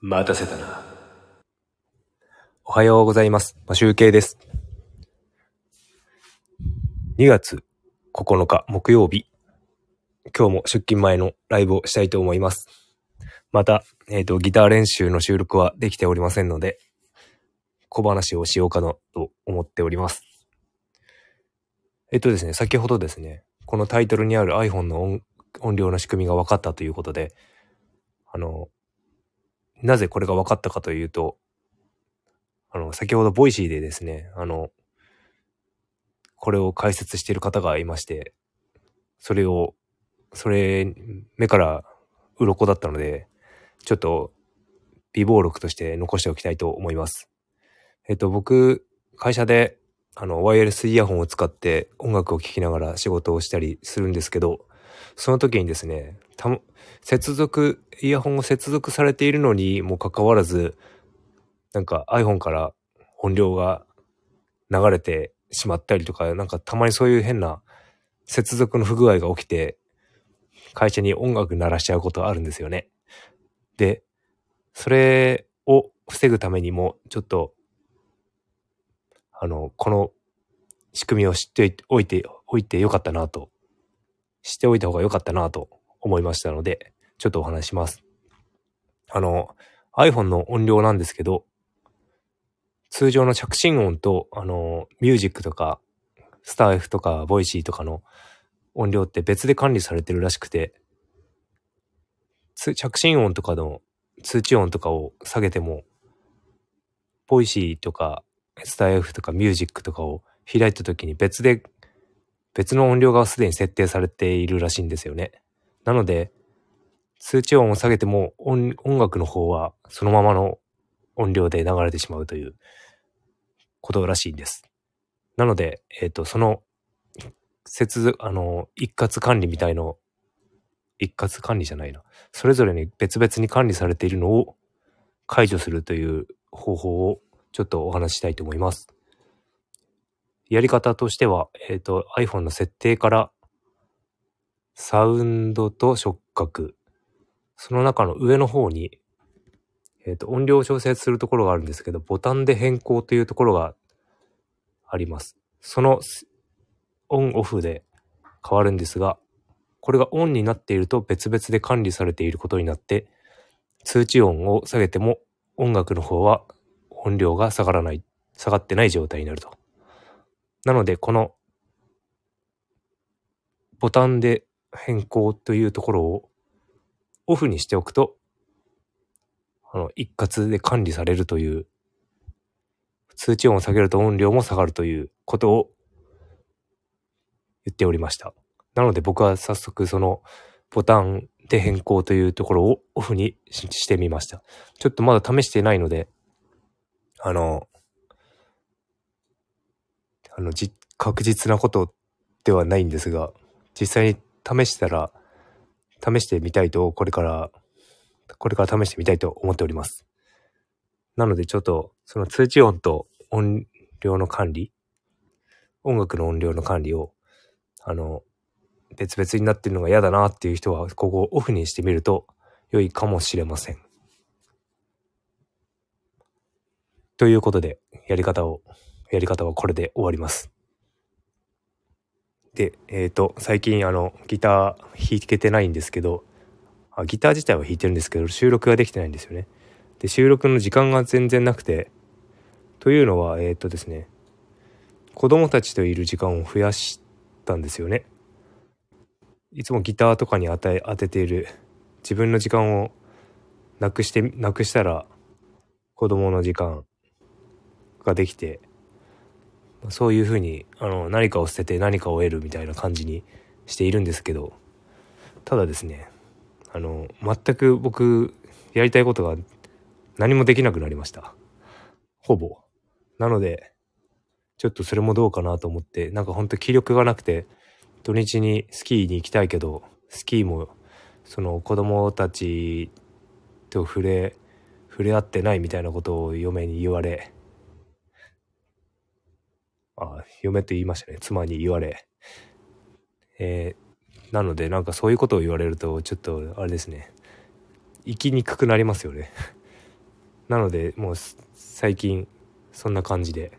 待たせたな。おはようございます。マシュウケイです。2月9日木曜日。今日も出勤前のライブをしたいと思います。また、えっ、と、ギター練習の収録はできておりませんので、小話をしようかなと思っております。えっとですね、先ほどですね、このタイトルにある iPhone の音音量の仕組みが分かったということで、あの、なぜこれが分かったかというと、あの、先ほど Voicy でですね、あの、これを解説している方がいまして、それを、それ、目から鱗だったので、ちょっと、備忘録として残しておきたいと思います。えっと、僕、会社で、あの、ワイヤレスイヤホンを使って音楽を聴きながら仕事をしたりするんですけど、その時にですね、たも接続、イヤホンを接続されているのにもかかわらず、なんか iPhone から音量が流れてしまったりとか、なんかたまにそういう変な接続の不具合が起きて、会社に音楽鳴らしちゃうことあるんですよね。で、それを防ぐためにも、ちょっと、あの、この仕組みを知っておいて、おいてよかったなと、知っておいた方がよかったなと思いましたので、ちょっとお話します。あの、iPhone の音量なんですけど、通常の着信音と、あの、ミュージックとか、スタエフ とか、 Voicy とかの音量って別で管理されてるらしくて、着信音とかの通知音とかを下げても、Voicy とか、スタエフ とかミュージックとかを開いた時に別で、別の音量がすでに設定されているらしいんですよね。なので、通知音を下げても音楽の方はそのままの音量で流れてしまうということらしいんです。なので、えっ、と、その、接続、あの、一括管理みたいの、一括管理じゃないな。それぞれに別々に管理されているのを解除するという方法をちょっとお話ししたいと思います。やり方としては、えっ、と、iPhone の設定から、サウンドと触覚、その中の上の方に、えっ、と、音量を調整するところがあるんですけど、ボタンで変更というところがあります。そのオンオフで変わるんですが、これがオンになっていると別々で管理されていることになって、通知音を下げても音楽の方は音量が下がらない、下がってない状態になると。なので、このボタンで変更というところをオフにしておくと、あの、一括で管理されるという、通知音を下げると音量も下がるということを言っておりました。なので僕は早速そのボタンで変更というところをオフにしてみました。ちょっとまだ試してないので、あの、あの、じ、確実なことではないんですが、実際に試したら、試してみたいと、これから、これから試してみたいと思っております。なのでちょっと、その通知音と音量の管理、音楽の音量の管理を、あの、別々になってるのが嫌だなっていう人は、ここをオフにしてみると良いかもしれません。ということで、やり方を、やり方はこれで終わります。で、えっ、と、最近あの、ギター弾けてないんですけど、あギター自体は弾いてるんですけど、収録ができてないんですよね。で、収録の時間が全然なくて、というのは、えっ、とですね、子供たちといる時間を増やしたんですよね。いつもギターとかに与え当てている自分の時間をなくして、なくしたら子供の時間ができて、そういうふうにあの何かを捨てて何かを得るみたいな感じにしているんですけど、ただですね、あの、全く僕やりたいことが何もできなくなりました。ほぼ。なので、ちょっとそれもどうかなと思って、なんかほんと気力がなくて、土日にスキーに行きたいけど、スキーも、その子供たちと触れ、触れ合ってないみたいなことを嫁に言われ、あ、嫁と言いましたね。妻に言われ。えーなのでなんかそういうことを言われると、ちょっとあれですね。生きにくくなりますよね。なので、もう最近、そんな感じで、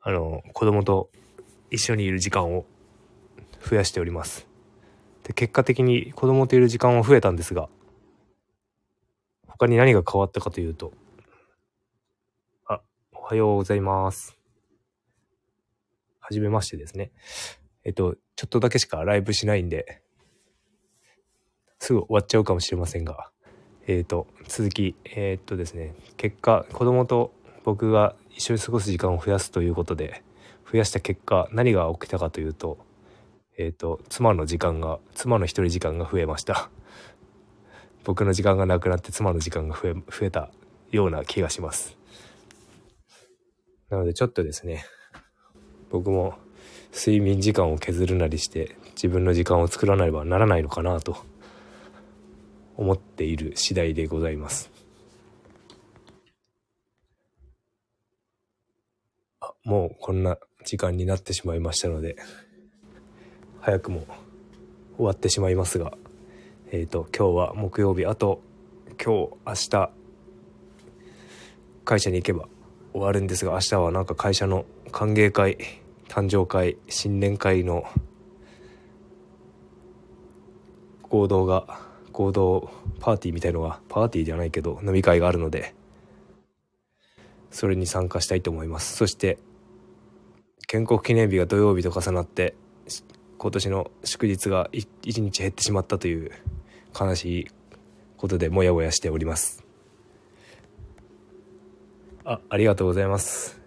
あの、子供と一緒にいる時間を増やしております。で、結果的に子供といる時間は増えたんですが、他に何が変わったかというと、はようございます。はじめましてですね。えっと、ちょっとだけしかライブしないんで、すぐ終わっちゃうかもしれませんが、えっ、と、続き、えっ、とですね、結果、子供と僕が一緒に過ごす時間を増やすということで、増やした結果、何が起きたかというと、えっ、と、妻の時間が、妻の一人時間が増えました。僕の時間がなくなって妻の時間が増え、増えたような気がします。なのでちょっとですね、僕も睡眠時間を削るなりして自分の時間を作らねばならないのかなと思っている次第でございます。あ、もうこんな時間になってしまいましたので、早くも終わってしまいますが、えっ、ー、と、今日は木曜日、あと今日、明日、会社に行けば終わるんですが、明日はなんか会社の歓迎会、誕生会、新年会の合同が合同パーティーみたいのがパーティーじゃないけど飲み会があるのでそれに参加したいと思います。そして建国記念日が土曜日と重なって今年の祝日が1日減ってしまったという悲しいことでモヤモヤしております。あありがとうございます。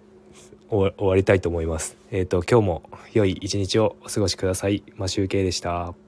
終わりたいと思います。えっ、ー、と今日も良い一日をお過ごしください。マシュウケイでした。